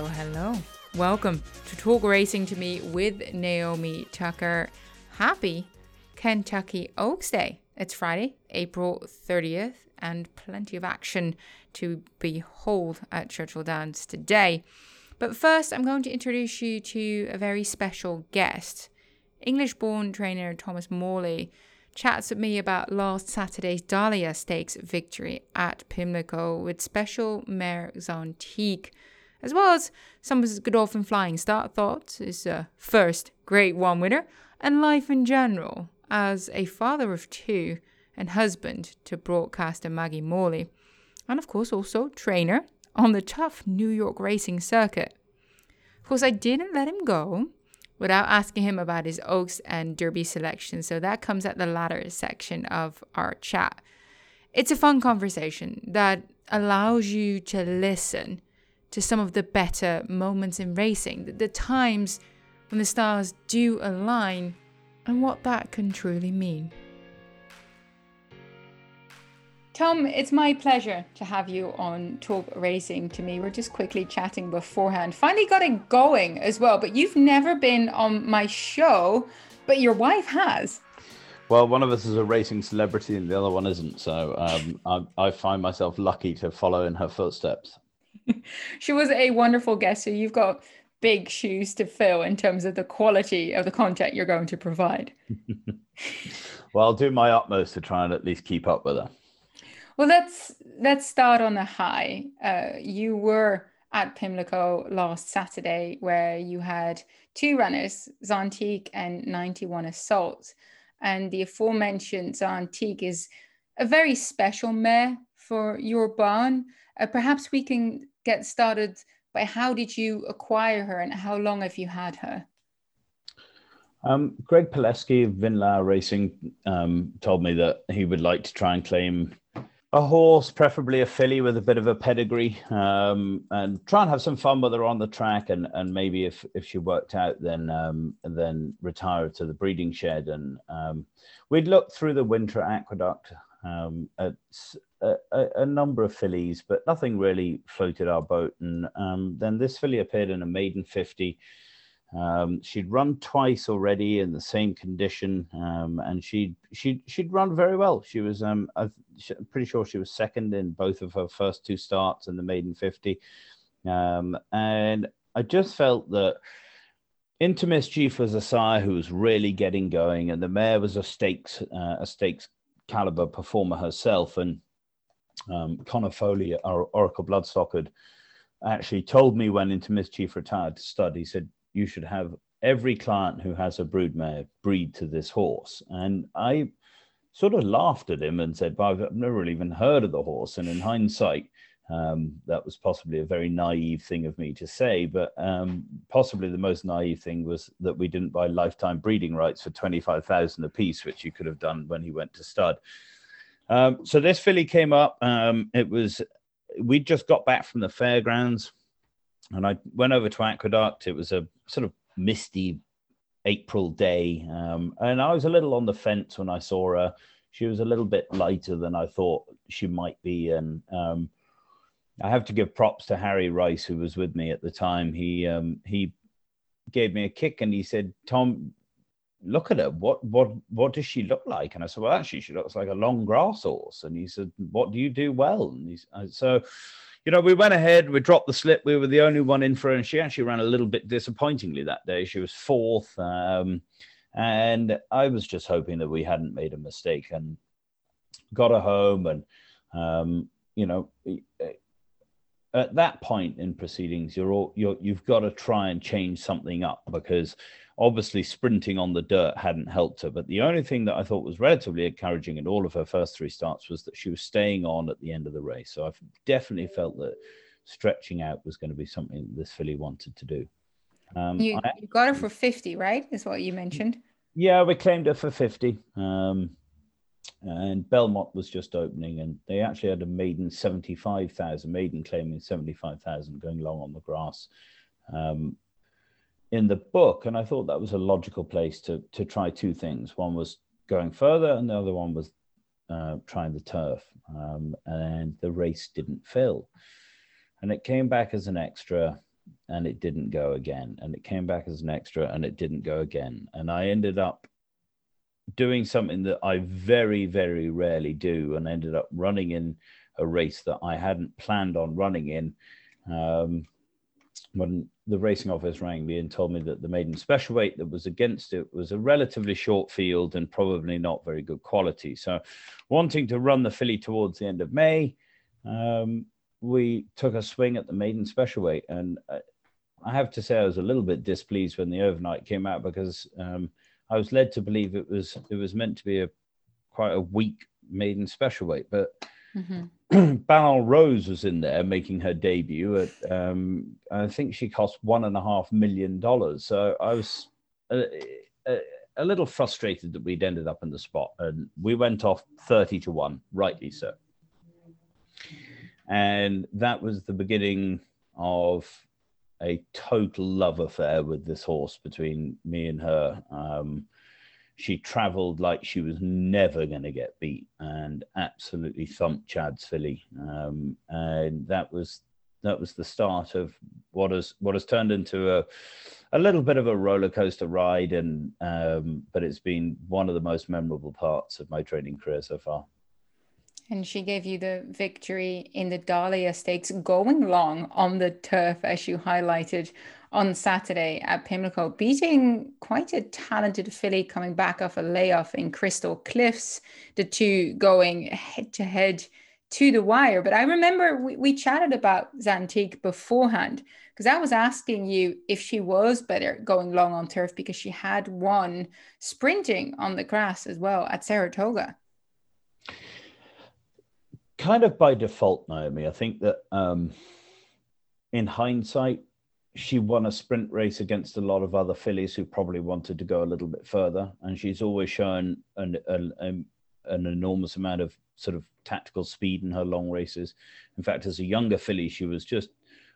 Hello, hello. Welcome to Talk Racing to Me with Naomi Tucker. Happy Kentucky Oaks Day. It's Friday, April 30th, and plenty of action to behold at Churchill Downs today. But first, I'm going to introduce you to a very special guest. English born trainer Thomas Morley chats with me about last Saturday's Dahlia Stakes victory at Pimlico with special Mare Zantique as well as some of his Godolphin flying start thoughts, his uh, first Grade 1 winner, and life in general as a father of two and husband to broadcaster Maggie Morley, and of course also trainer on the tough New York racing circuit. Of course, I didn't let him go without asking him about his Oaks and Derby selection, so that comes at the latter section of our chat. It's a fun conversation that allows you to listen to some of the better moments in racing, the, the times when the stars do align, and what that can truly mean. Tom, it's my pleasure to have you on Talk Racing to me. We're just quickly chatting beforehand. Finally got it going as well, but you've never been on my show, but your wife has. Well, one of us is a racing celebrity and the other one isn't. So um, I, I, find myself lucky to follow in her footsteps. she was a wonderful guest. So you've got big shoes to fill in terms of the quality of the content you're going to provide. well, I'll do my utmost to try and at least keep up with her. Well, let's let's start on a high. Uh, you were at Pimlico last Saturday, where you had two runners, Zantique and 91 Assault. And the aforementioned Zantique is a very special mare for your barn. Uh, perhaps we can get started by how did you acquire her and how long have you had her? Um, Greg Pileski of Vinlau Racing um, told me that he would like to try and claim a horse, preferably a filly with a bit of a pedigree, um, and try and have some fun with her on the track. And, and maybe if, if she worked out, then um, then retire to the breeding shed. And um, we'd looked through the winter aqueduct um, at a, a, number of fillies, but nothing really floated our boat. And um, then this filly appeared in a maiden 50. Um, she'd run twice already in the same condition, um, and she'd she'd she'd run very well. She was um, I'm pretty sure she was second in both of her first two starts in the maiden 50, um, and I just felt that. Into Mischief was a sire who was really getting going, and the mare was a stakes uh, a stakes caliber performer herself. And um, Connor Foley, our Oracle Bloodstock, actually told me when Into Mischief retired to stud, he said, you should have every client who has a broodmare breed to this horse. And I sort of laughed at him and said, well, I've never really even heard of the horse. And in hindsight, um, that was possibly a very naive thing of me to say, but um, possibly the most naive thing was that we didn't buy lifetime breeding rights for 25,000 a piece, which you could have done when he went to stud. Um, so this filly came up. Um, it was we just got back from the fairgrounds, and I went over to Aqueduct. It was a sort of misty April day, um, and I was a little on the fence when I saw her. She was a little bit lighter than I thought she might be, and um, I have to give props to Harry Rice, who was with me at the time. He um, he gave me a kick and he said, "Tom, look at her. What what what does she look like? And I said, well, actually, she looks like a long grass horse. And he said, what do you do well? And he's uh, so, you know, we went ahead. We dropped the slip. We were the only one in for her, and she actually ran a little bit disappointingly that day. She was fourth, um, and I was just hoping that we hadn't made a mistake and got her home. And um, you know, at that point in proceedings, you're all you're, you've got to try and change something up because obviously sprinting on the dirt hadn't helped her. But the only thing that I thought was relatively encouraging in all of her first three starts was that she was staying on at the end of the race. So I've definitely felt that stretching out was going to be something this filly wanted to do. Um, you, I, you got her for 50, right? Is what you mentioned. Yeah, we claimed her for 50. Um, and Belmont was just opening, and they actually had a maiden 75,000, maiden claiming 75,000 going long on the grass. Um, in the book, and I thought that was a logical place to to try two things. One was going further, and the other one was uh, trying the turf. Um, and the race didn't fill, and it came back as an extra. and it didn't go again. And it came back as an extra and it didn't go again. And I ended up doing something that I very, very rarely do and ended up running in a race that I hadn't planned on running in. Um, when the racing office rang me and told me that the maiden special weight that was against it was a relatively short field and probably not very good quality. So, wanting to run the filly towards the end of May, um, we took a swing at the maiden special weight. And uh, I have to say, I was a little bit displeased when the overnight came out because um, I was led to believe it was it was meant to be a quite a weak maiden special weight, but. Mm-hmm. Rose was in there making her debut at, um, I think she cost one and a half million dollars. So I was a, a, a, little frustrated that we'd ended up in the spot, and we went off thirty to one, rightly so. And that was the beginning of a total love affair with this horse between me and her. Um, she traveled like she was never going to get beat and absolutely thumped Chad's filly. Um, and that was that was the start of what has what has turned into a a little bit of a roller coaster ride and um, but it's been one of the most memorable parts of my training career so far and she gave you the victory in the Dahlia Stakes going long on the turf, as you highlighted on Saturday at Pimlico, beating quite a talented filly coming back off a layoff in Crystal Cliffs, the two going head to head to the wire. But I remember we, we chatted about Zantique beforehand because I was asking you if she was better going long on turf because she had won sprinting on the grass as well at Saratoga kind of by default, Naomi. I think that um, in hindsight, she won a sprint race against a lot of other fillies who probably wanted to go a little bit further, and she's always shown an an, an enormous amount of sort of tactical speed in her long races. In fact, as a younger filly, she was just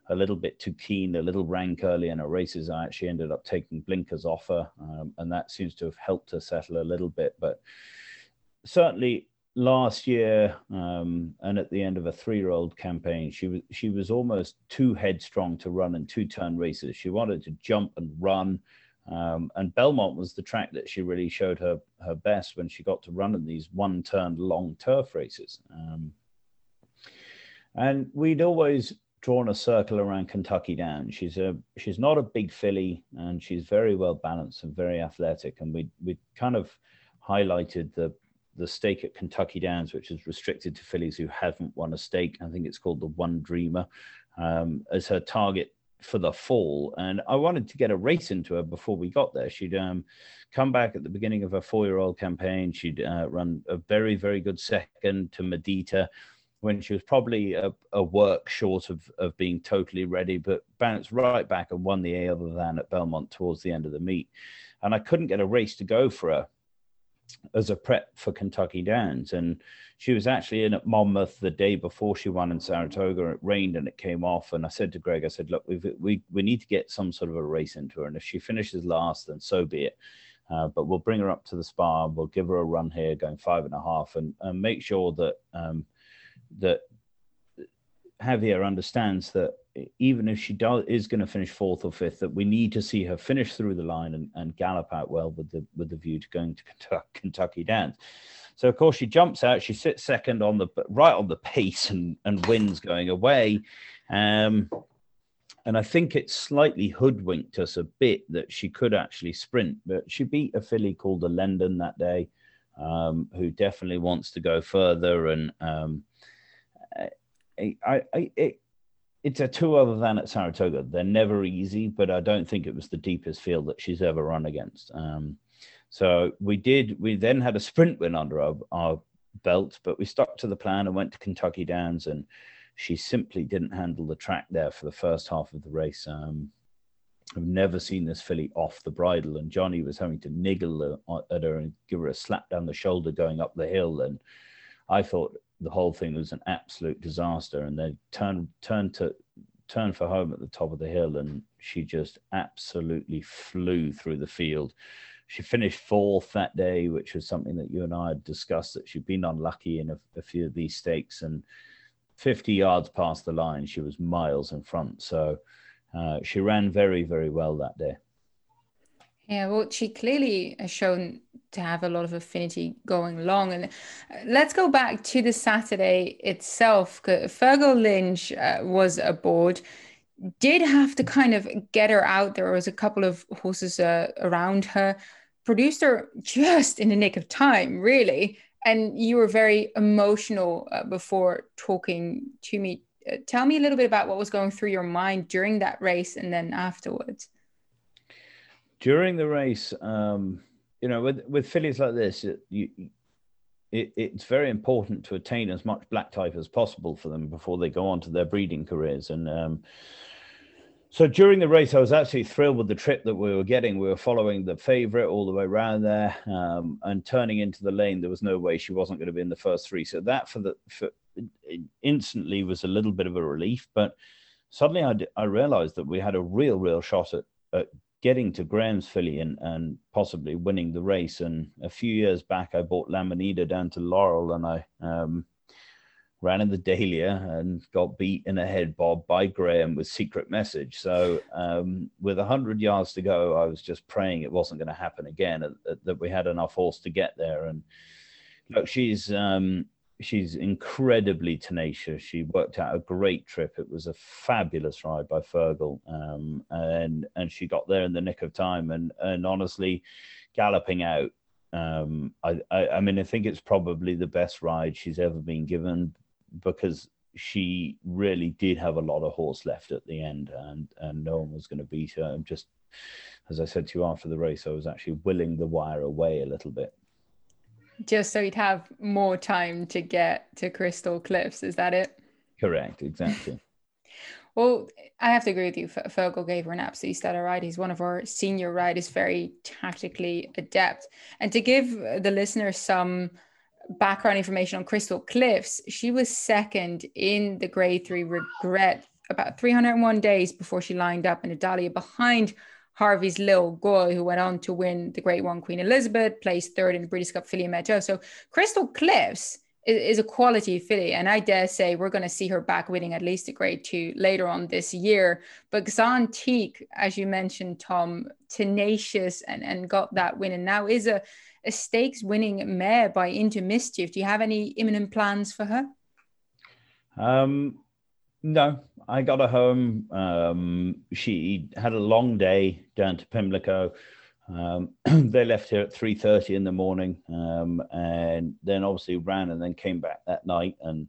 a little bit too keen, a little rank early in her races. I actually ended up taking blinkers off her, um, and that seems to have helped her settle a little bit. But certainly, last year um, and at the end of a three-year-old campaign she was she was almost too headstrong to run in two-turn races. She wanted to jump and run um, and belmont was the track that she really showed her her best when she got to run in these one-turn long turf races. Um, and we'd always drawn a circle around kentucky down she's a she's not a big filly and she's very well balanced and very athletic and we we kind of highlighted the the stake at Kentucky Downs, which is restricted to fillies who haven't won a stake. I think it's called the One Dreamer, um, as her target for the fall. And I wanted to get a race into her before we got there. She'd um, come back at the beginning of her four-year-old campaign. She'd uh, run a very, very good second to Medita when she was probably a, a, work short of, of being totally ready, but bounced right back and won the A other than at Belmont towards the end of the meet. And I couldn't get a race to go for her as a prep for Kentucky Downs. And she was actually in at Monmouth the day before she won in Saratoga. It rained and it came off. And I said to Greg, I said, look, we we we need to get some sort of a race into her. And if she finishes last, then so be it. Uh, but we'll bring her up to the spa we'll give her a run here, going five and a half, and, and make sure that um, that Javier understands that even if she does is going to finish fourth or fifth, that we need to see her finish through the line and, and gallop out well with the with the view to going to Kentucky Downs. So of course she jumps out, she sits second on the right on the pace and and wins going away. Um, and I think it slightly hoodwinked us a bit that she could actually sprint, but she beat a filly called the Lendon that day, um, who definitely wants to go further. And um, I, I, it, it's a two other than at Saratoga. They're never easy, but I don't think it was the deepest field that she's ever run against. Um, so we did. We then had a sprint win under our, our belt, but we stuck to the plan and went to Kentucky Downs, and she simply didn't handle the track there for the first half of the race. Um, I've never seen this filly off the bridle, and Johnny was having to niggle at her and give her a slap down the shoulder going up the hill, and I thought the whole thing was an absolute disaster. And they turned turned to turn for home at the top of the hill, and she just absolutely flew through the field. She finished fourth that day, which was something that you and I had discussed that she'd been unlucky in a, a few of these stakes, and 50 yards past the line, she was miles in front. So uh, she ran very, very well that day. Yeah, well, she clearly has shown to have a lot of affinity going along. And uh, let's go back to the Saturday itself. Fergal Lynch uh, was aboard, did have to kind of get her out. There was a couple of horses uh, around her, produced her just in the nick of time, really. And you were very emotional uh, before talking to me. Uh, tell me a little bit about what was going through your mind during that race and then afterwards during the race, um, you know, with with fillies like this, it, you, it, it's very important to attain as much black type as possible for them before they go on to their breeding careers. And um, so during the race, I was actually thrilled with the trip that we were getting. We were following the favorite all the way around there, um, and turning into the lane, there was no way she wasn't going to be in the first three. So that for the for instantly was a little bit of a relief, but suddenly I, I realized that we had a real, real shot at, at getting to Graham's filly and, and possibly winning the race. And a few years back, I bought Lamanida down to Laurel and I um, ran in the Dahlia and got beat in a head bob by Graham with secret message. So um, with 100 yards to go, I was just praying it wasn't going to happen again, that we had enough horse to get there. And look, she's um, she's incredibly tenacious. She worked out a great trip. It was a fabulous ride by Fergal, um, and and she got there in the nick of time. And and honestly, galloping out, um, I, I, I mean I think it's probably the best ride she's ever been given because she really did have a lot of horse left at the end, and and no one was going to beat her. And just as I said to you after the race, I was actually willing the wire away a little bit just so you'd have more time to get to Crystal Cliffs. Is that it? Correct, exactly. well, I have to agree with you. Fergal gave her an absolutely stellar ride. He's one of our senior riders, very tactically adept. And to give the listeners some background information on Crystal Cliffs, she was second in the grade three regret about 301 days before she lined up in a Dahlia behind Harvey's Lil Goy, who went on to win the Grade One Queen Elizabeth, placed third in the Breeders' Cup filly Metro. So Crystal Cliffs is, is, a quality filly, and I dare say we're going to see her back winning at least a Grade Two later on this year. But Xantique, as you mentioned, Tom, tenacious and, and got that win, and now is a, a stakes winning mare by Into Mischief. Do you have any imminent plans for her? Um, no, I got her home. Um, she had a long day down to Pimlico. Um, they left here at three thirty in the morning, um, and then obviously ran and then came back that night. And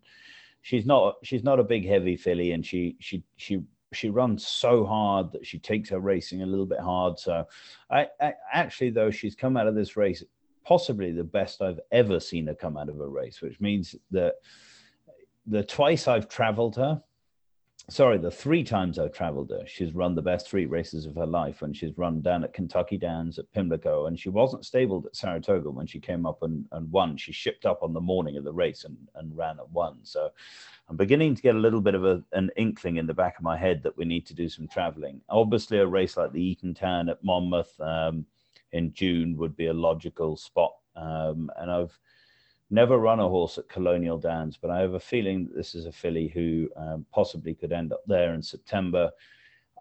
she's not she's not a big heavy filly, and she she she she runs so hard that she takes her racing a little bit hard. So, I, I actually though she's come out of this race possibly the best I've ever seen her come out of a race, which means that the twice I've travelled her sorry, the three times I've traveled her, she's run the best three races of her life. And she's run down at Kentucky Downs, at Pimlico, and she wasn't stabled at Saratoga when she came up and, and won. She shipped up on the morning of the race and, and ran at one. So I'm beginning to get a little bit of a, an inkling in the back of my head that we need to do some traveling. Obviously, a race like the Eatontown at Monmouth um, in June would be a logical spot. Um, and I've never run a horse at Colonial Downs, but I have a feeling that this is a filly who um, possibly could end up there in September.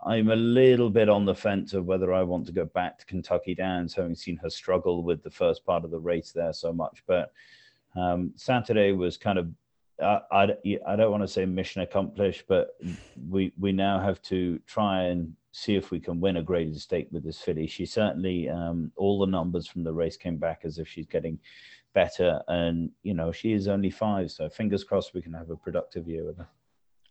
I'm a little bit on the fence of whether I want to go back to Kentucky Downs, having seen her struggle with the first part of the race there so much. But um, Saturday was kind of, I, I, I don't want to say mission accomplished, but we, we now have to try and see if we can win a graded stake with this filly. She certainly, um, all the numbers from the race came back as if she's getting better. And, you know, she is only five. So fingers crossed we can have a productive year with her.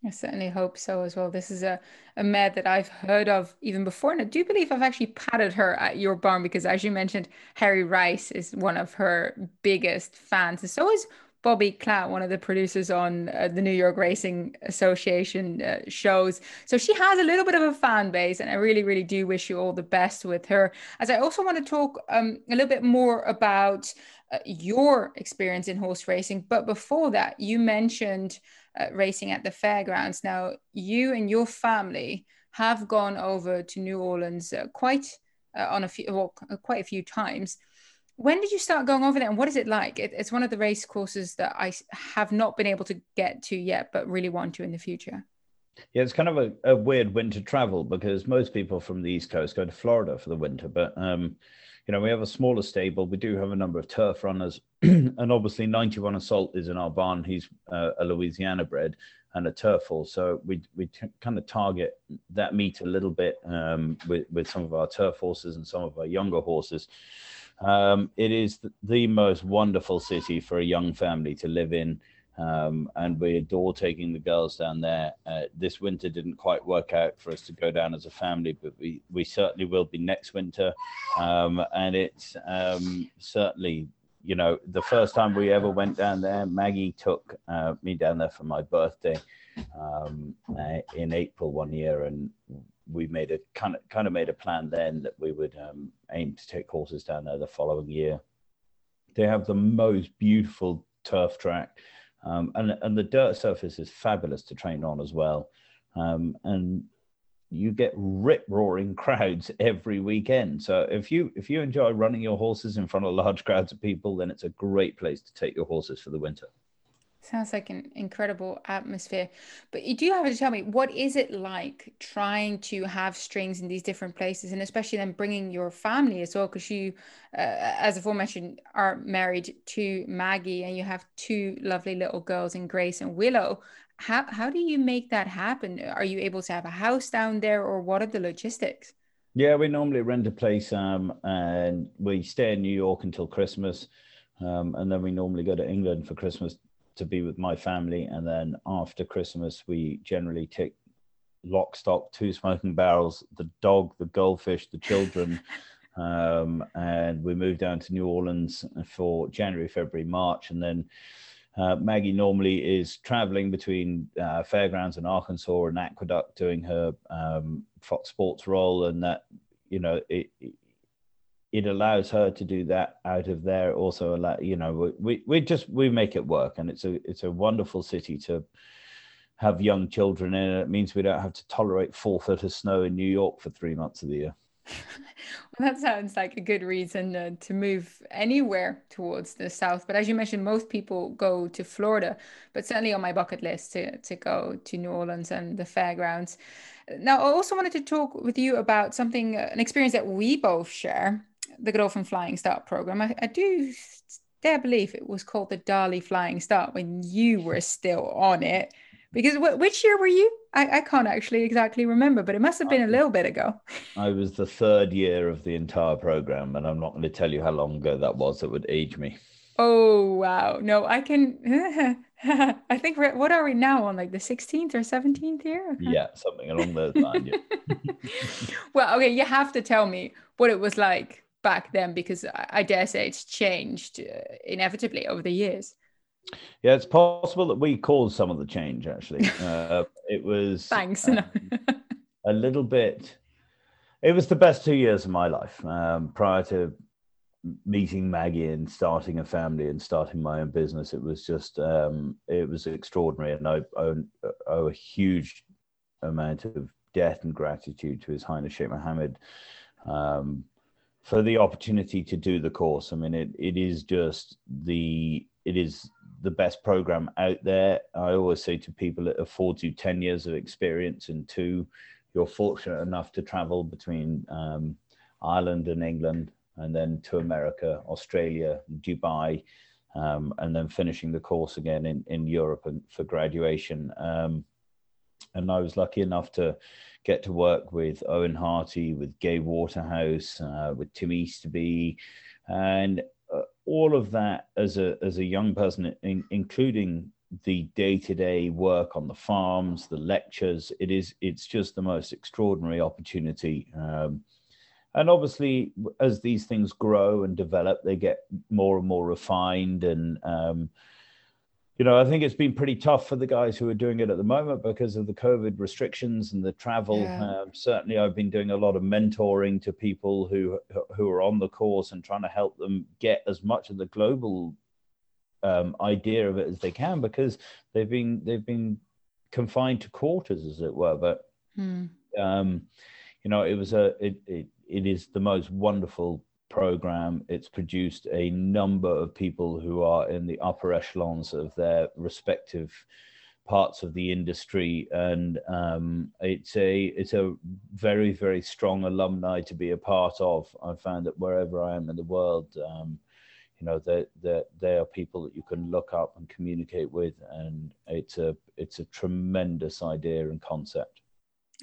I certainly hope so as well. This is a, a mare that I've heard of even before. And I do believe I've actually patted her at your barn because, as you mentioned, Harry Rice is one of her biggest fans. And so is Bobby Clout, one of the producers on uh, the New York Racing Association uh, shows. So she has a little bit of a fan base, and I really, really do wish you all the best with her. As I also want to talk um, a little bit more about uh, your experience in horse racing. But before that, you mentioned uh, racing at the fairgrounds. Now, you and your family have gone over to New Orleans uh, quite uh, on a few, well, quite a few times when did you start going over there and what is it like it, it's one of the race courses that i have not been able to get to yet but really want to in the future Yeah, it's kind of a, a, weird winter travel because most people from the East Coast go to Florida for the winter. But, um, you know, we have a smaller stable. We do have a number of turf runners. and obviously, 91 Assault is in our barn. He's uh, a Louisiana bred and a turf horse. So we, we t- kind of target that meet a little bit um, with, with some of our turf horses and some of our younger horses. Um, it is the most wonderful city for a young family to live in. Um, and we adore taking the girls down there. Uh, this winter didn't quite work out for us to go down as a family, but we, we certainly will be next winter. Um, and it's um, certainly, you know, the first time we ever went down there, Maggie took uh, me down there for my birthday um, uh, in April one year, and we made a kind of kind of made a plan then that we would um, aim to take horses down there the following year. They have the most beautiful turf track, um, and and the dirt surface is fabulous to train on as well. Um, and you get rip roaring crowds every weekend. So if you if you enjoy running your horses in front of large crowds of people, then it's a great place to take your horses for the winter. Sounds like an incredible atmosphere. But you do have to tell me, what is it like trying to have strings in these different places and especially then bringing your family as well? Because you, uh, as aforementioned, are married to Maggie and you have two lovely little girls in Grace and Willow. How, how do you make that happen? Are you able to have a house down there or what are the logistics? Yeah, we normally rent a place um, and we stay in New York until Christmas. Um, and then we normally go to England for Christmas to be with my family. And then after Christmas, we generally take lock, stock, two smoking barrels, the dog, the goldfish, the children. um, and we move down to New Orleans for January, February, March. And then uh, Maggie normally is traveling between uh, Fairgrounds in Arkansas and Aqueduct doing her um, Fox Sports role. And that, you know, it, it allows her to do that out of there also allow you know we we just we make it work and it's a it's a wonderful city to have young children in it means we don't have to tolerate four foot of snow in new york for three months of the year well, that sounds like a good reason uh, to move anywhere towards the south. But as you mentioned, most people go to Florida, but certainly on my bucket list to, to go to New Orleans and the fairgrounds. Now, I also wanted to talk with you about something, an experience that we both share the Godolphin Flying Start program. I, I do dare believe it was called the Darley Flying Start when you were still on it. Because w- which year were you? I, I can't actually exactly remember, but it must have been a little bit ago. I was the third year of the entire program, and I'm not going to tell you how long ago that was. That would age me. Oh wow! No, I can. I think we're what are we now on like the 16th or 17th year? Yeah, something along those lines. Yeah. well, okay, you have to tell me what it was like back then because I dare say it's changed uh, inevitably over the years. Yeah, it's possible that we caused some of the change. Actually, uh, it was thanks um, a little bit. It was the best two years of my life um, prior to meeting Maggie and starting a family and starting my own business. It was just um, it was extraordinary, and I owe, owe a huge amount of debt and gratitude to His Highness Sheikh Mohammed. Um, for the opportunity to do the course. I mean, it, it is just the it is the best program out there. I always say to people, it affords you ten years of experience, and two, you're fortunate enough to travel between um, Ireland and England, and then to America, Australia, Dubai, um, and then finishing the course again in in Europe and for graduation. Um, and I was lucky enough to get to work with Eoin Harty, with Gay Waterhouse, uh, with Tim Easterby, and uh, all of that as a as a young person, in, including the day-to-day work on the farms, the lectures. It is it's just the most extraordinary opportunity. Um, and obviously, as these things grow and develop, they get more and more refined and um, you know, I think it's been pretty tough for the guys who are doing it at the moment because of the COVID restrictions and the travel. Yeah. Um, certainly, I've been doing a lot of mentoring to people who who are on the course and trying to help them get as much of the global um, idea of it as they can because they've been they've been confined to quarters, as it were. But hmm. um, you know, it was a it, it it is the most wonderful program. It's produced a number of people who are in the upper echelons of their respective parts of the industry, and um, it's a it's a very very strong alumni to be a part of. I found that wherever I am in the world, um, you know, that that they are people that you can look up and communicate with, and it's a it's a tremendous idea and concept.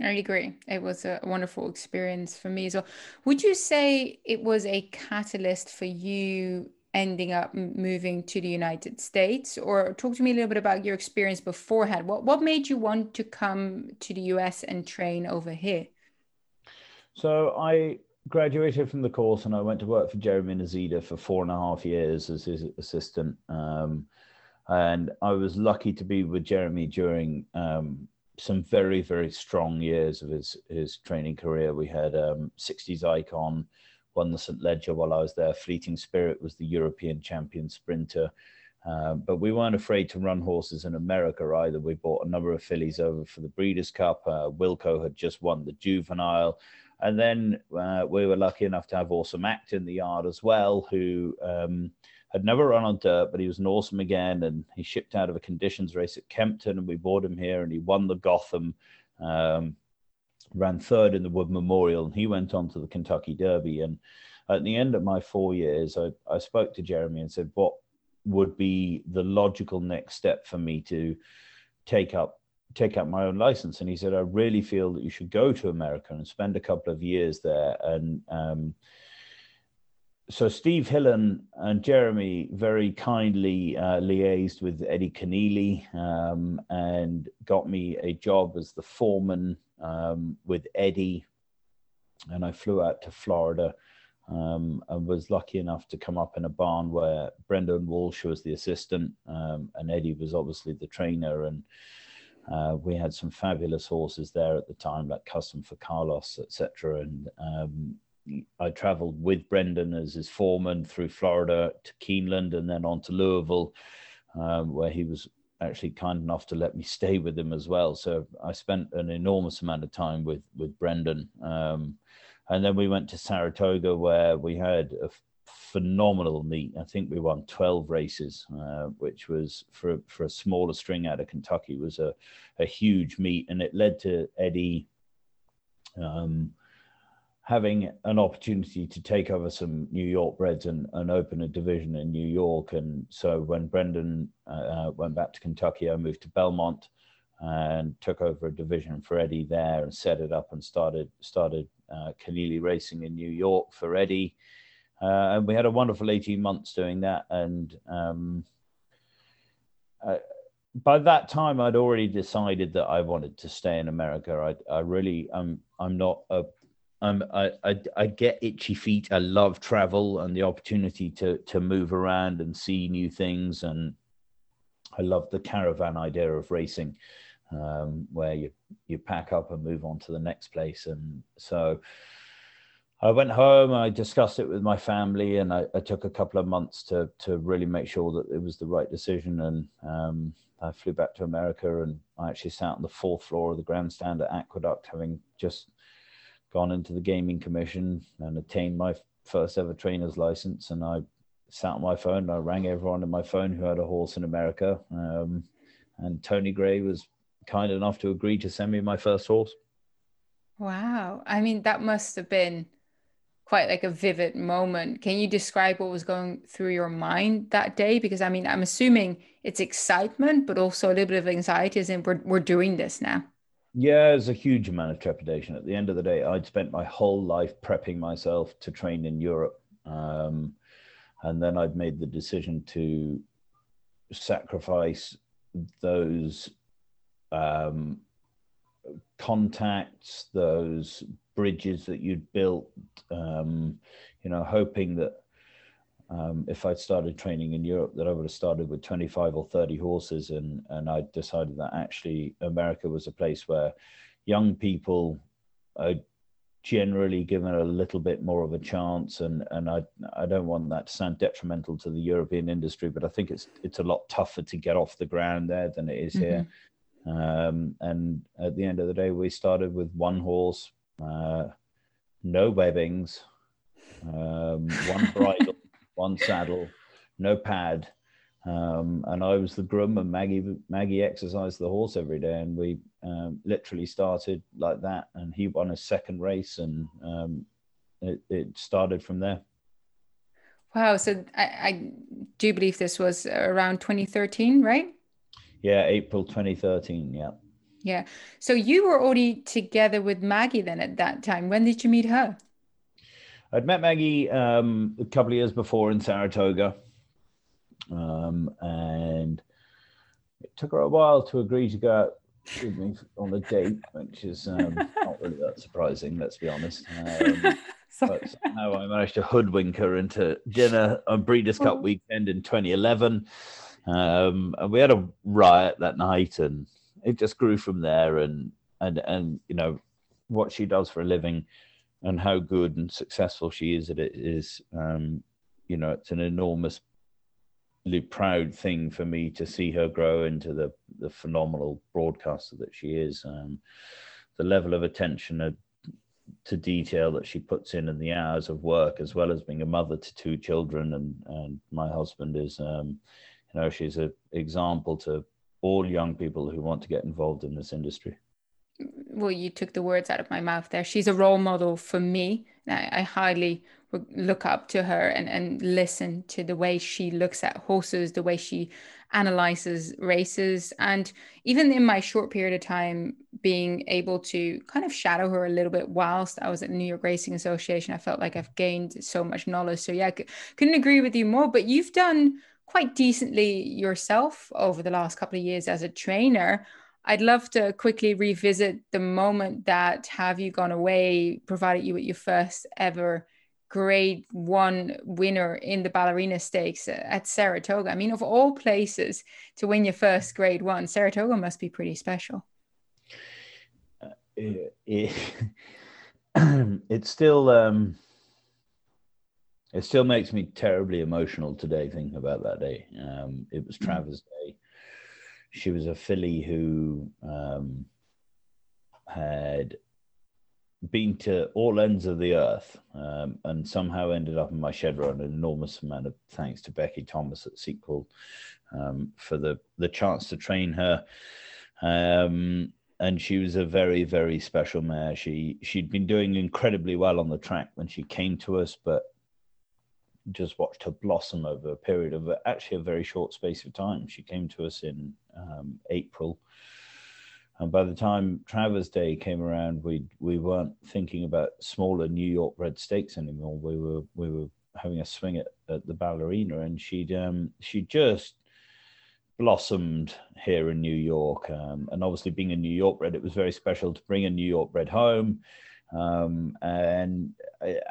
I agree. It was a wonderful experience for me as well. Would you say it was a catalyst for you ending up moving to the United States? Or talk to me a little bit about your experience beforehand. What what made you want to come to the US and train over here? So I graduated from the course and I went to work for Jeremy Noseda for four and a half years as his assistant. Um, and I was lucky to be with Jeremy during um, some very, very strong years of his, his training career. We had um, Sixties Icon, won the St. Leger while I was there. Fleeting Spirit was the European champion sprinter. Uh, but we weren't afraid to run horses in America either. We bought a number of fillies over for the Breeders' Cup. Uh, Wilko had just won the juvenile. And then uh, we were lucky enough to have Awesome Act in the yard as well, who um, had never run on dirt, but he was an awesome again. And he shipped out of a conditions race at Kempton, and we bought him here, and he won the Gotham. Um, ran third in the Wood Memorial, and he went on to the Kentucky Derby. And at the end of my four years, I, I spoke to Jeremy and said, "What would be the logical next step for me to take up take up my own license?" And he said, "I really feel that you should go to America and spend a couple of years there." And um, so Steve Hillen and Jeremy very kindly uh, liaised with Eddie Kenneally um, and got me a job as the foreman um, with Eddie, and I flew out to Florida. Um, and was lucky enough to come up in a barn where Brendan Walsh was the assistant, um, and Eddie was obviously the trainer. And uh, we had some fabulous horses there at the time, like Custom for Carlos, etc. And um, I travelled with Brendan as his foreman through Florida to Keeneland and then on to Louisville, um, where he was actually kind enough to let me stay with him as well. So I spent an enormous amount of time with with Brendan. Um, and then we went to Saratoga where we had a phenomenal meet. I think we won 12 races, uh, which was for for a smaller string out of Kentucky was a, a huge meet, and it led to Eddie um, having an opportunity to take over some New York breds and, and open a division in New York. And so when Brendan uh, went back to Kentucky, I moved to Belmont and took over a division for Eddie there and set it up and started started uh, Kenneally Racing in New York for Eddie. Uh, and we had a wonderful 18 months doing that. And um, uh, by that time, I'd already decided that I wanted to stay in America. I, I really, I'm, I'm not a um, I, I, I get itchy feet. I love travel and the opportunity to to move around and see new things, and I love the caravan idea of racing, um, where you you pack up and move on to the next place. And so, I went home. I discussed it with my family, and I, I took a couple of months to to really make sure that it was the right decision. And um, I flew back to America, and I actually sat on the fourth floor of the grandstand at Aqueduct, having just gone into the gaming commission and attained my first ever trainer's license. And I sat on my phone and I rang everyone on my phone who had a horse in America. Um, and Tony Gray was kind enough to agree to send me my first horse. Wow. I mean, that must have been quite like a vivid moment. Can you describe what was going through your mind that day? Because I mean, I'm assuming it's excitement, but also a little bit of anxiety as in we're, we're doing this now. Yeah, there's a huge amount of trepidation. At the end of the day, I'd spent my whole life prepping myself to train in Europe. Um, and then I'd made the decision to sacrifice those um, contacts, those bridges that you'd built, um, you know, hoping that um, if I'd started training in Europe, that I would have started with 25 or 30 horses. And, and I decided that actually America was a place where young people are generally given a little bit more of a chance. And, and I, I don't want that to sound detrimental to the European industry, but I think it's, it's a lot tougher to get off the ground there than it is mm-hmm. here. Um, and at the end of the day, we started with one horse, uh, no webbings, um, one bridle one saddle, no pad, Um, and I was the groom, and Maggie Maggie exercised the horse every day, and we um, literally started like that. And he won his second race, and um, it, it started from there. Wow! So I, I do believe this was around 2013, right? Yeah, April 2013. Yeah. Yeah. So you were already together with Maggie then at that time. When did you meet her? I'd met Maggie um, a couple of years before in Saratoga. Um, and it took her a while to agree to go out with me on a date, which is um, not really that surprising, let's be honest. Um, but somehow I managed to hoodwink her into dinner on Breeders' Cup oh. weekend in 2011. Um, and we had a riot that night, and it just grew from there. And and and you know what she does for a living, and how good and successful she is at it is, um, you know, it's an enormous proud thing for me to see her grow into the the phenomenal broadcaster that she is. Um, the level of attention to detail that she puts in and the hours of work, as well as being a mother to two children, and and my husband is, um, you know, she's an example to all young people who want to get involved in this industry. Well, you took the words out of my mouth there. She's a role model for me. I, I highly look up to her and, and listen to the way she looks at horses, the way she analyzes races. And even in my short period of time, being able to kind of shadow her a little bit whilst I was at the New York Racing Association, I felt like I've gained so much knowledge. So, yeah, couldn't agree with you more. But you've done quite decently yourself over the last couple of years as a trainer. I'd love to quickly revisit the moment that Have You Gone Away provided you with your first ever grade one winner in the ballerina stakes at Saratoga. I mean, of all places to win your first grade one, Saratoga must be pretty special. Uh, it, it, it, still um, it still makes me terribly emotional today thinking about that day. Um, it was mm. Travers Day. She was a filly who um, had been to all ends of the earth um, and somehow ended up in my shed run. An enormous amount of thanks to Becky Thomas at Sequel um, for the the chance to train her. Um, and she was a very very special mare. She she'd been doing incredibly well on the track when she came to us, but just watched her blossom over a period of actually a very short space of time. She came to us in um, April and by the time Travers Day came around, we we weren't thinking about smaller New York bred stakes anymore. We were we were having a swing at, at the ballerina, and she'd um, she just blossomed here in New York. Um, and obviously, being a New York bred, it was very special to bring a New York bred home. Um, and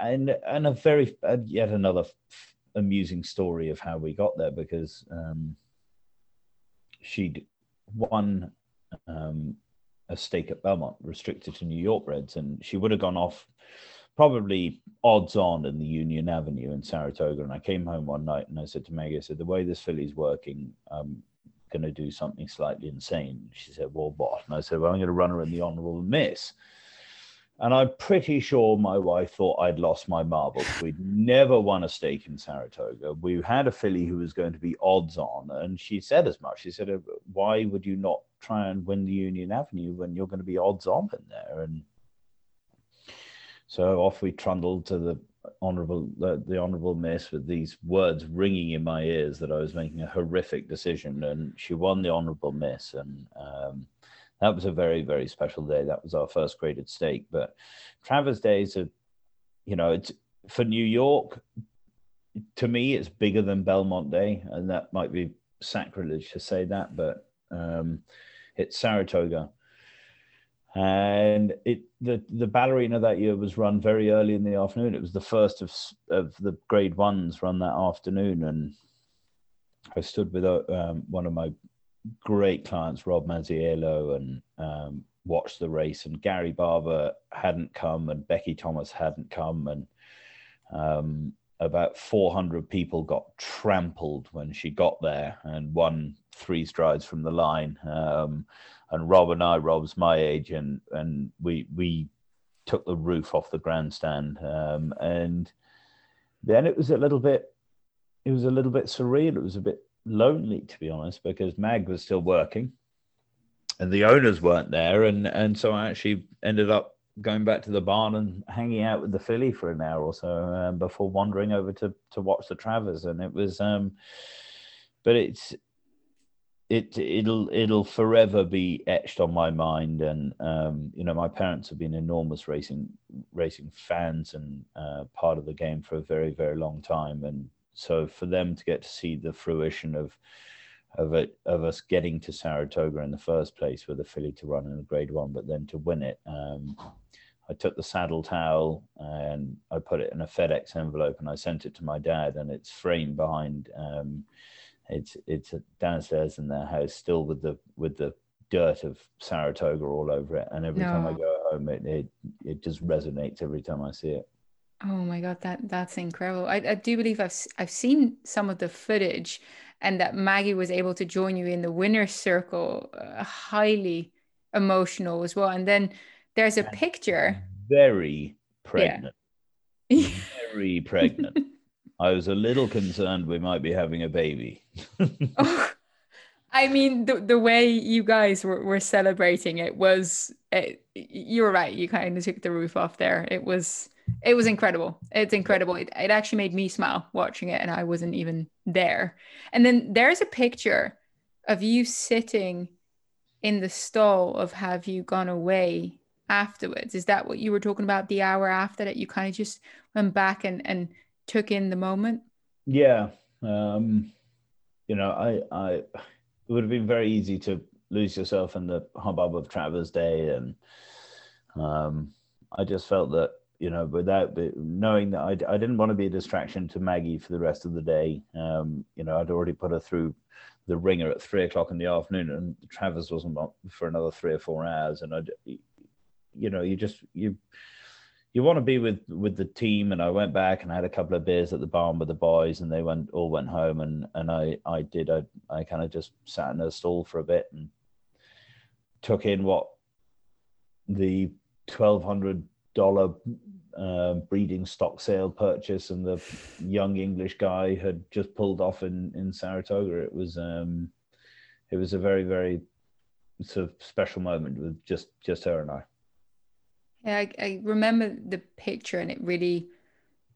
and and a very uh, yet another f- amusing story of how we got there because um, she'd won um, a stake at Belmont, restricted to New York breds, and she would have gone off probably odds on in the Union Avenue in Saratoga. And I came home one night and I said to Maggie, I said, the way this filly's working, I'm going to do something slightly insane. She said, well, what? And I said, well, I'm going to run her in the Honourable Miss. And I'm pretty sure my wife thought I'd lost my marbles. We'd never won a stake in Saratoga. We had a filly who was going to be odds on, and she said as much. She said, "Why would you not try and win the Union Avenue when you're going to be odds on in there?" And so off we trundled to the honourable the, the honourable miss with these words ringing in my ears that I was making a horrific decision, and she won the honourable miss, and. Um, that was a very very special day. That was our first graded stake. But Travers Days are, you know, it's for New York. To me, it's bigger than Belmont Day, and that might be sacrilege to say that, but um, it's Saratoga. And it the the ballerina that year was run very early in the afternoon. It was the first of of the grade ones run that afternoon, and I stood with uh, um, one of my great clients, Rob Mazziello, and um, watched the race. And Gary Barber hadn't come, and Becky Thomas hadn't come, and um, about 400 people got trampled when she got there and won three strides from the line. Um, and Rob and I, Rob's my age, and and we we took the roof off the grandstand, um, and then it was a little bit, it was a little bit surreal. It was a bit lonely to be honest because Mag was still working and the owners weren't there. And and so I actually ended up going back to the barn and hanging out with the filly for an hour or so um, before wandering over to to watch the Travers. And it was um but it's it it'll it'll forever be etched on my mind. And um, you know my parents have been enormous racing racing fans and uh, part of the game for a very very long time. And so for them to get to see the fruition of of it of us getting to Saratoga in the first place with a filly to run in a grade one but then to win it um, I took the saddle towel and I put it in a FedEx envelope and I sent it to my dad and it's framed behind um, it's it's downstairs in their house, still with the with the dirt of Saratoga all over it. And every no. time I go home, it, it it just resonates every time I see it. Oh my god, that that's incredible! I, I do believe I've I've seen some of the footage, and that Maggie was able to join you in the winner's circle, uh, highly emotional as well. And then there's a picture. Very pregnant. Yeah. very pregnant. I was a little concerned we might be having a baby. oh, I mean, the, the way you guys were, were celebrating it was, it, you were right. You kind of took the roof off there. It was, it was incredible. It's incredible. It, it actually made me smile watching it, and I wasn't even there. And then there's a picture of you sitting in the stall of Have You Gone Away afterwards. Is that what you were talking about the hour after that? You kind of just went back and, and took in the moment? Yeah. Um, you know, I, I, it would have been very easy to lose yourself in the hubbub of Travers Day. And um, I just felt that, you know, without knowing that I, I didn't want to be a distraction to Maggie for the rest of the day. Um, you know, I'd already put her through the ringer at three o'clock in the afternoon and Travers wasn't for another three or four hours. And I, you know, you just, you, you want to be with with the team and i went back and I had a couple of beers at the barn with the boys and they went all went home and and i i did i, I kind of just sat in a stall for a bit and took in what the $1200 uh, breeding stock sale purchase and the young english guy had just pulled off in in saratoga it was um it was a very very sort of special moment with just just her and i yeah, I, I remember the picture and it really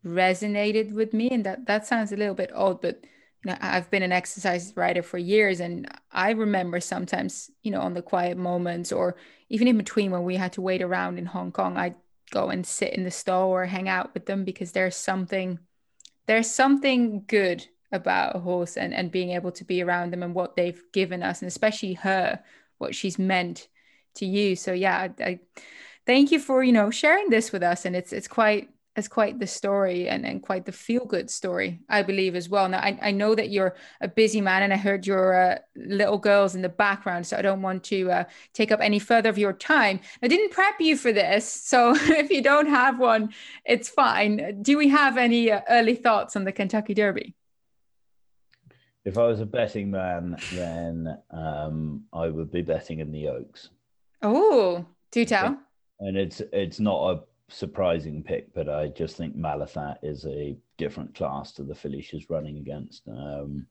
resonated with me. And that that sounds a little bit odd, but I've been an exercise rider for years, and I remember sometimes, you know, on the quiet moments or even in between when we had to wait around in Hong Kong, I'd go and sit in the stall or hang out with them because there's something there's something good about a horse and, and being able to be around them and what they've given us and especially her what she's meant to you. So yeah I, I thank you for you know sharing this with us and it's it's quite it's quite the story and, and quite the feel good story, I believe, as well. Now, I, I know that you're a busy man and I heard your uh, little girls in the background, so I don't want to uh, take up any further of your time. I didn't prep you for this, so if you don't have one, it's fine. Do we have any uh, early thoughts on the Kentucky Derby? If I was a betting man, then um, I would be betting in the Oaks. Oh, do tell and it's it's not a surprising pick, but I just think Malathaat is a different class to the she's running against. Um,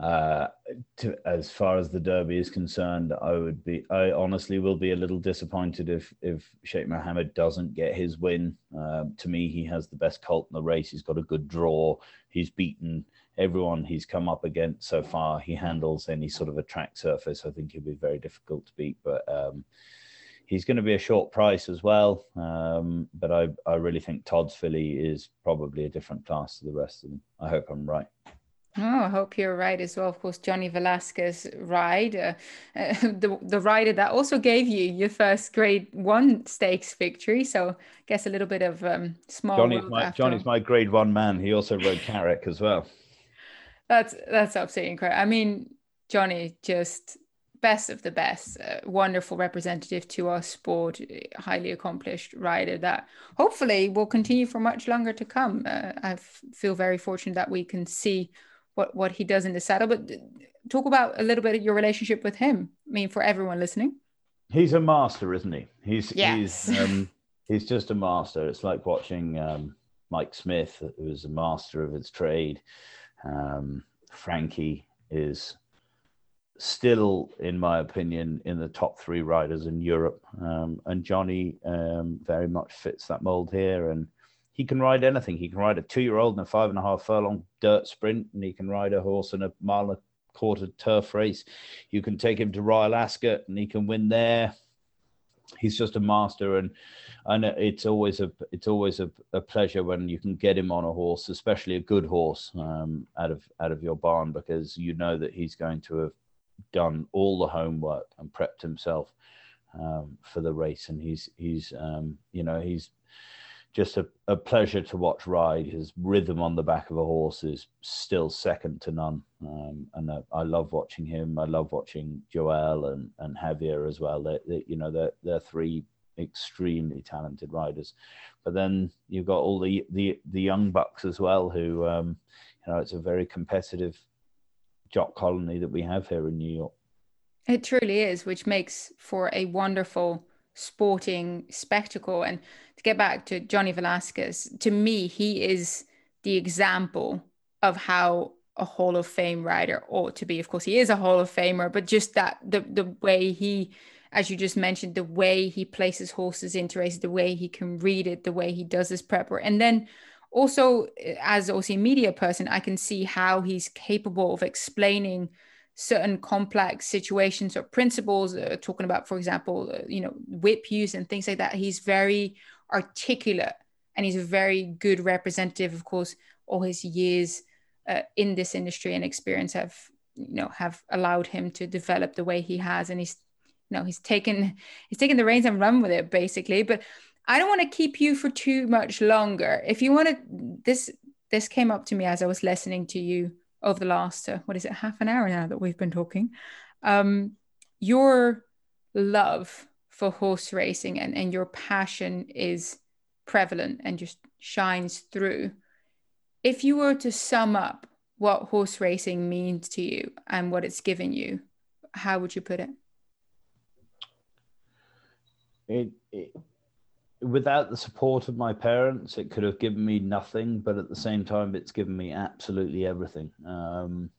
uh, to, as far as the Derby is concerned, I would be, I honestly will be a little disappointed if if Sheikh Mohammed doesn't get his win. Uh, to me, he has the best colt in the race. He's got a good draw. He's beaten everyone he's come up against so far. He handles any sort of a track surface. I think he'll be very difficult to beat, but. Um, he's going to be a short price as well. Um, but I, I really think Todd's filly is probably a different class to the rest of them. I hope I'm right. Oh, I hope you're right as well. Of course, Johnny Velazquez ride, uh, uh, the the rider that also gave you your first Grade One stakes victory. So, I guess a little bit of um, small. Johnny's my Johnny's my Grade One man. He also rode Carrick as well. That's that's absolutely incredible. I mean, Johnny just best of the best, uh, wonderful representative to our sport, highly accomplished rider that hopefully will continue for much longer to come. Uh, I feel very fortunate that we can see what what he does in the saddle. But talk about a little bit of your relationship with him. I mean, for everyone listening, he's a master, isn't he? He's yes. he's um, he's just a master. It's like watching um, Mike Smith, who is a master of his trade. Um, Frankie is still, in my opinion, in the top three riders in Europe. Um, and Johnny um, very much fits that mold here. And he can ride anything. He can ride a two year old in a five and a half furlong dirt sprint, and he can ride a horse in a mile and a quarter turf race. You can take him to Royal Ascot and he can win there. He's just a master, and and it's always a it's always a, a pleasure when you can get him on a horse, especially a good horse, um, out of out of your barn, because you know that he's going to have done all the homework and prepped himself um, for the race, and he's he's um, you know he's just a, a pleasure to watch ride. His rhythm on the back of a horse is still second to none, um, and uh, I love watching him. I love watching Joel and and Javier as well. They, they you know they're they're three extremely talented riders, but then you've got all the the the young bucks as well who um, you know it's a very competitive jock colony that we have here in New York. It truly is, which makes for a wonderful sporting spectacle. And to get back to Johnny Velazquez, to me, he is the example of how a Hall of Fame rider ought to be. Of course, he is a Hall of Famer, but just that the the way he, as you just mentioned, the way he places horses into races, the way he can read it, the way he does his prep work, and then also as also a media person, I can see how he's capable of explaining certain complex situations or principles uh, talking about for example uh, you know whip use and things like that. He's very articulate and he's a very good representative of course all his years uh, in this industry and experience have you know have allowed him to develop the way he has. And he's you know he's taken he's taken the reins and run with it basically. But i don't want to keep you for too much longer. If you want to this this came up to me as i was listening to you over the last uh, what is it half an hour now that we've been talking. Um, your love for horse racing and, and your passion is prevalent and just shines through. If you were to sum up what horse racing means to you and what it's given you how would you put it? It, it without the support of my parents, it could have given me nothing, but at the same time, it's given me absolutely everything. Um,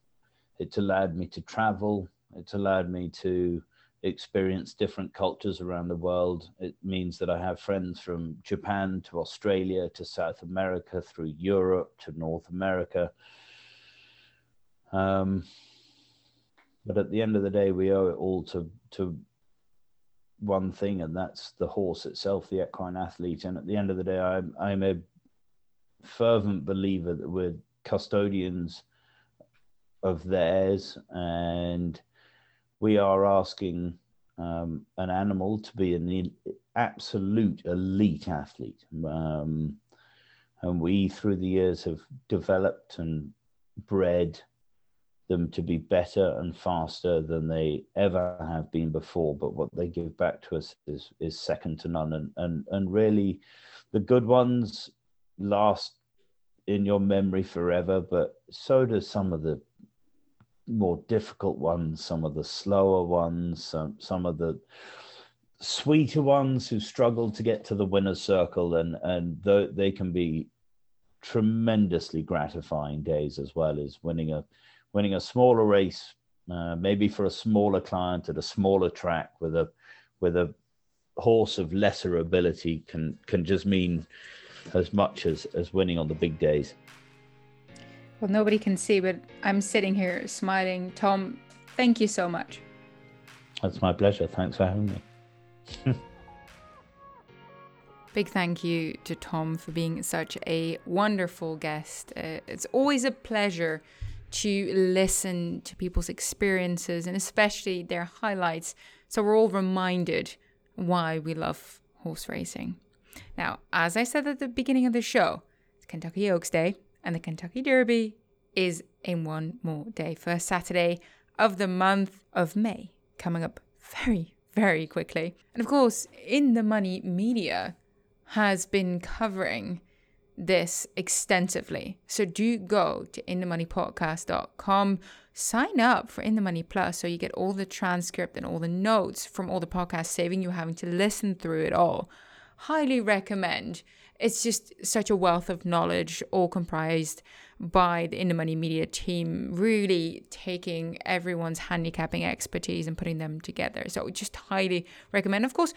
it's allowed me to travel. It's allowed me to experience different cultures around the world. It means that I have friends from Japan to Australia to South America, through Europe to North America. Um, but at the end of the day, we owe it all to to one thing, and that's the horse itself, the equine athlete. And at the end of the day, I'm I'm a fervent believer that we're custodians of theirs, and we are asking um, an animal to be an absolute elite athlete. Um, and we, through the years, have developed and bred them to be better and faster than they ever have been before. But what they give back to us is is second to none. And and and really, the good ones last in your memory forever. But so does some of the more difficult ones, some of the slower ones, some some of the sweeter ones who struggle to get to the winner's circle, and and they can be tremendously gratifying days as well as winning a winning a smaller race, uh, maybe for a smaller client at a smaller track with a with a horse of lesser ability can can just mean as much as as winning on the big days. Well, nobody can see, but I'm sitting here smiling. Tom, thank you so much. That's my pleasure. Thanks for having me. Big thank you to Tom for being such a wonderful guest. Uh, it's always a pleasure to listen to people's experiences and especially their highlights so we're all reminded why we love horse racing. Now, as I said at the beginning of the show, it's Kentucky Oaks Day and the Kentucky Derby is in one more day, first Saturday of the month of May, coming up very, very quickly. And of course, in the money media has been covering this extensively. So do go to inthemoneypodcast.com, sign up for In the Money Plus so you get all the transcript and all the notes from all the podcasts, saving you having to listen through it all. Highly recommend. It's just such a wealth of knowledge, all comprised by the In the Money Media team, really taking everyone's handicapping expertise and putting them together. So just highly recommend. Of course,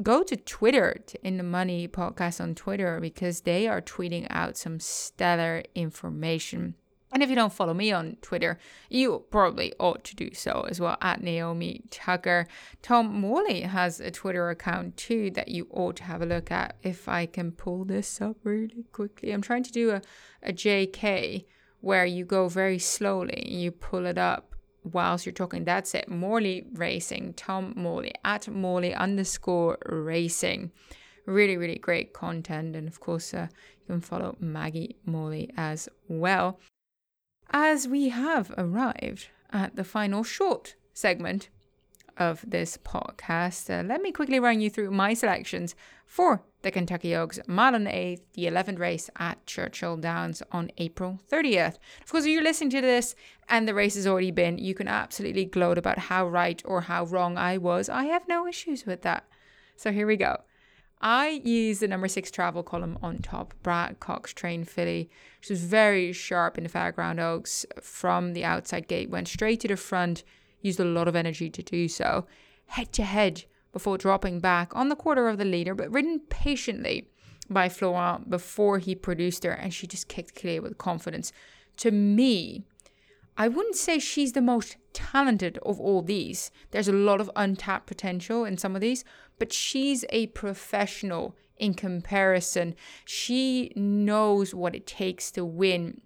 go to Twitter, to In the Money podcast on Twitter, because they are tweeting out some stellar information. And if you don't follow me on Twitter, you probably ought to do so as well at Naomi Tucker. Tom Morley has a Twitter account too that you ought to have a look at. If I can pull this up really quickly, I'm trying to do a, a JK where you go very slowly and you pull it up whilst you're talking. That's it. Morley Racing, Tom Morley at Morley underscore racing. Really, really great content. And of course, uh, you can follow Maggie Morley as well as we have arrived at the final short segment of this podcast, uh, let me quickly run you through my selections for the Kentucky Oaks Mile on the 8th, the 11th race at Churchill Downs on April 30th. Of course, if you're listening to this and the race has already been, you can absolutely gloat about how right or how wrong I was. I have no issues with that. So here we go. I used the number six travel column on top, Brad Cox train filly. She was very sharp in the Fair Grounds Oaks from the outside gate, went straight to the front, used a lot of energy to do so, head to head before dropping back on the quarter of the leader, but ridden patiently by Florent before he produced her, and she just kicked clear with confidence. To me, I wouldn't say she's the most talented of all these. There's a lot of untapped potential in some of these, but she's a professional in comparison. She knows what it takes to win.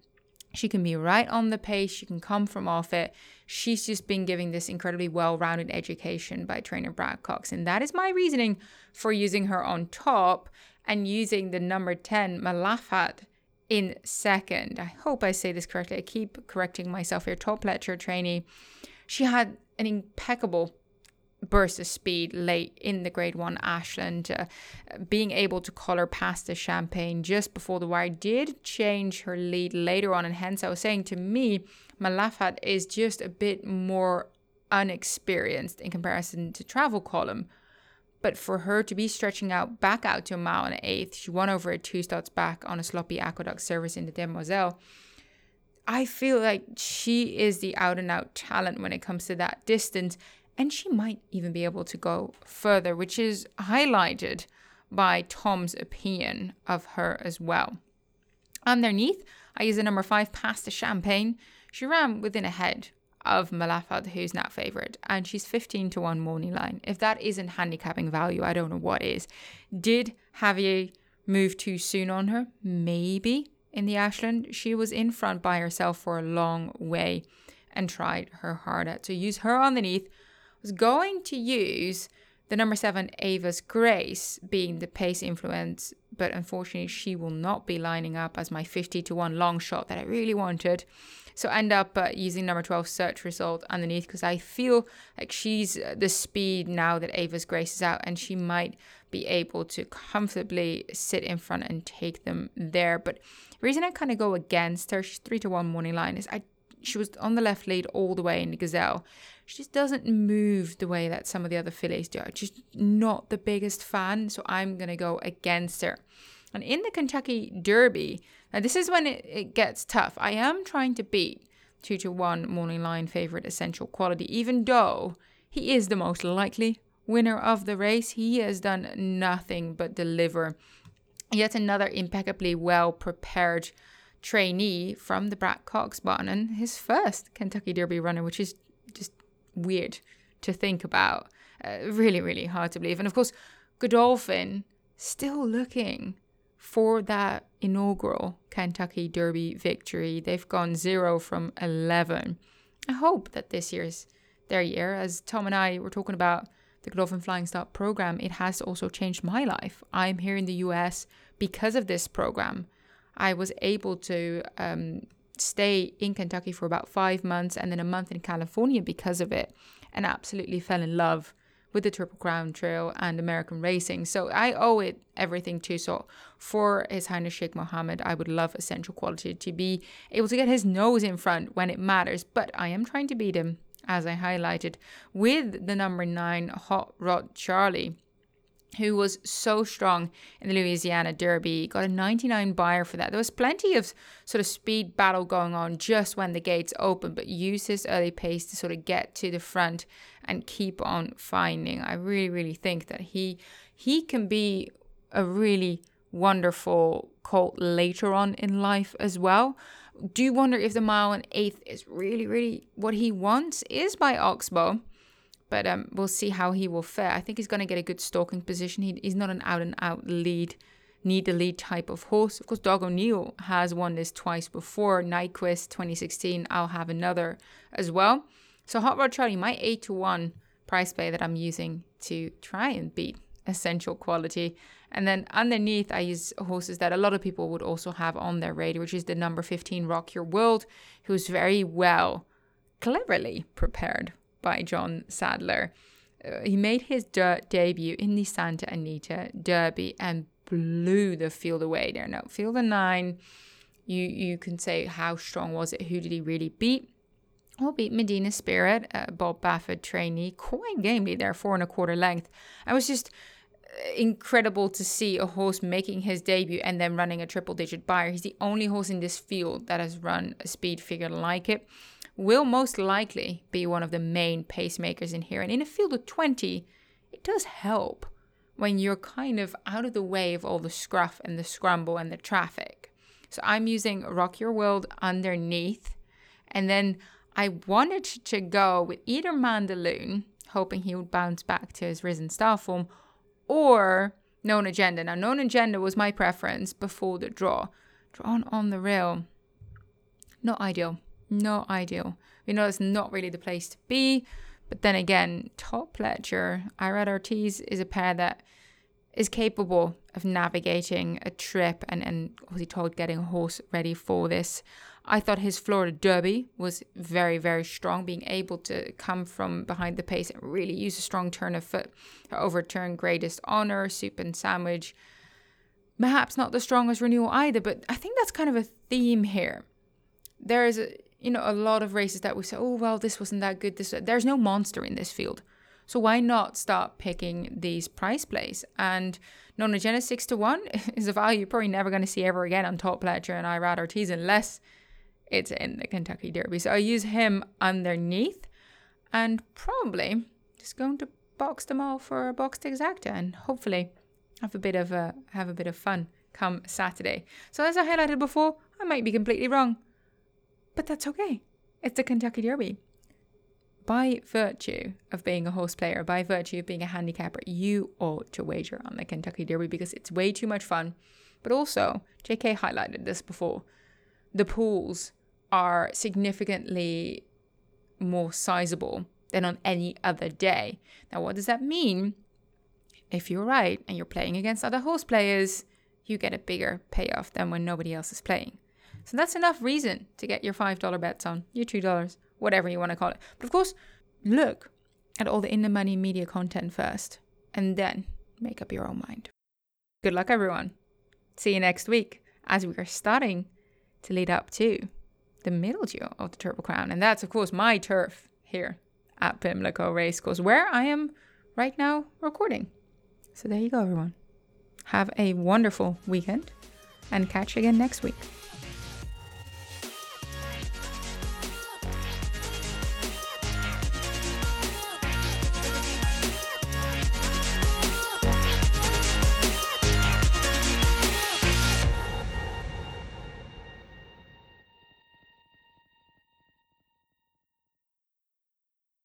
She can be right on the pace, she can come from off it. She's just been giving this incredibly well rounded education by trainer Brad Cox. And that is my reasoning for using her on top and using the number 10, Malathaat in second. I hope I say this correctly. I keep correcting myself here. Todd Pletcher trainee. She had an impeccable burst of speed late in the grade one Ashland, uh, being able to color Pass the Champagne just before the wire did change her lead later on. And hence, I was saying to me, Malathaat is just a bit more unexperienced in comparison to Travel Column. But for her to be stretching out back out to a mile and an eighth, she won over at two starts back on a sloppy aqueduct service in the Demoiselle. I feel like she is the out and out talent when it comes to that distance, and she might even be able to go further, which is highlighted by Tom's opinion of her as well. Underneath, I use the number five Pass the Champagne. She ran within a head of Malathaat, who's now favourite, and she's 15 to 1 morning line. If that isn't handicapping value, I don't know what is. Did Javier move too soon on her? Maybe in the Ashland. She was in front by herself for a long way and tried her hard at to use her underneath. Was going to use the number seven, Ava's Grace, being the pace influence, but unfortunately, she will not be lining up as my 50 to 1 long shot that I really wanted. So I end up uh, using number 12 search result underneath because I feel like she's uh, the speed now that Ava's Grace is out and she might be able to comfortably sit in front and take them there. But the reason I kind of go against her, she's 3 to 1 morning line, is I she was on the left lead all the way in the Gazelle. She just doesn't move the way that some of the other fillies do. Just not the biggest fan, so I'm going to go against her. And in the Kentucky Derby, now this is when it, it gets tough. I am trying to beat 2 to 1 morning line favorite essential quality, even though he is the most likely winner of the race. He has done nothing but deliver. Yet another impeccably well prepared trainee from the Brad Cox barn and his first Kentucky Derby runner, which is weird to think about. Uh, really, really hard to believe. And of course, Godolphin still looking for that inaugural Kentucky Derby victory. They've gone zero from 11. I hope that this year's their year. As Tom and I were talking about the Godolphin Flying Start program, it has also changed my life. I'm here in the US because of this program. I was able to um, stay in Kentucky for about five months and then a month in California because of it, and absolutely fell in love with the Triple Crown Trail and American racing. So I owe it everything to. So for His Highness Sheikh Mohammed, I would love Essential Quality to be able to get his nose in front when it matters. But I am trying to beat him, as I highlighted, with the number nine Hot Rod Charlie. Who was so strong in the Louisiana Derby, got a 99 Beyer for that. There was plenty of sort of speed battle going on just when the gates opened, but used his early pace to sort of get to the front and keep on finding. I really, really think that he he can be a really wonderful colt later on in life as well. Do wonder if the mile and eighth is really, really what he wants is by Oxbow but um, we'll see how he will fare. I think he's going to get a good stalking position. He, he's not an out and out lead, need the lead type of horse. Of course, Doug O'Neill has won this twice before. Nyquist 2016, I'll have another as well. So Hot Rod Charlie, my 8 to 1 price play that I'm using to try and beat essential quality. And then underneath, I use horses that a lot of people would also have on their radar, which is the number 15 Rock Your World, who's very well, cleverly prepared by John Sadler. Uh, he made his de- debut in the Santa Anita Derby and blew the field away there. Now, field of nine, you you can say how strong was it? Who did he really beat? Well, beat Medina Spirit, uh, Bob Baffert trainee, quite gamely there, four and a quarter length. I was just uh, incredible to see a horse making his debut and then running a triple digit Beyer. He's the only horse in this field that has run a speed figure like it will most likely be one of the main pacemakers in here. And in a field of 20, it does help when you're kind of out of the way of all the scruff and the scramble and the traffic. So I'm using Rock Your World underneath. And then I wanted to go with either Mandaloun, hoping he would bounce back to his risen star form, or Known Agenda. Now, Known Agenda was my preference before the draw. Drawn on the rail, not ideal. Not ideal. We know it's not really the place to be. But then again, Todd Pletcher, Irad Ortiz is a pair that is capable of navigating a trip and, and he told getting a horse ready for this. I thought his Florida Derby was very, very strong, being able to come from behind the pace and really use a strong turn of foot to overturn Greatest Honor, Soup and Sandwich. Perhaps not the strongest renewal either, but I think that's kind of a theme here. There is a you know, a lot of races that we say, oh, well, this wasn't that good. This There's no monster in this field. So why not start picking these price plays? And Known Agenda 6 to 1 is a value you're probably never going to see ever again on Todd Pletcher and Irad Ortiz unless it's in the Kentucky Derby. So I use him underneath and probably just going to box them all for a boxed exacta and hopefully have a bit of a have a bit of fun come Saturday. So as I highlighted before, I might be completely wrong. But that's okay. It's the Kentucky Derby. By virtue of being a horse player, by virtue of being a handicapper, you ought to wager on the Kentucky Derby because it's way too much fun. But also, JK highlighted this before, the pools are significantly more sizable than on any other day. Now, what does that mean? If you're right and you're playing against other horse players, you get a bigger payoff than when nobody else is playing. So that's enough reason to get your $5 bets on, your $2, whatever you want to call it. But of course, look at all the in the money media content first and then make up your own mind. Good luck, everyone. See you next week as we are starting to lead up to the Mid-L of the Triple Crown. And that's, of course, my turf here at Pimlico Racecourse, where I am right now recording. So there you go, everyone. Have a wonderful weekend and catch you again next week.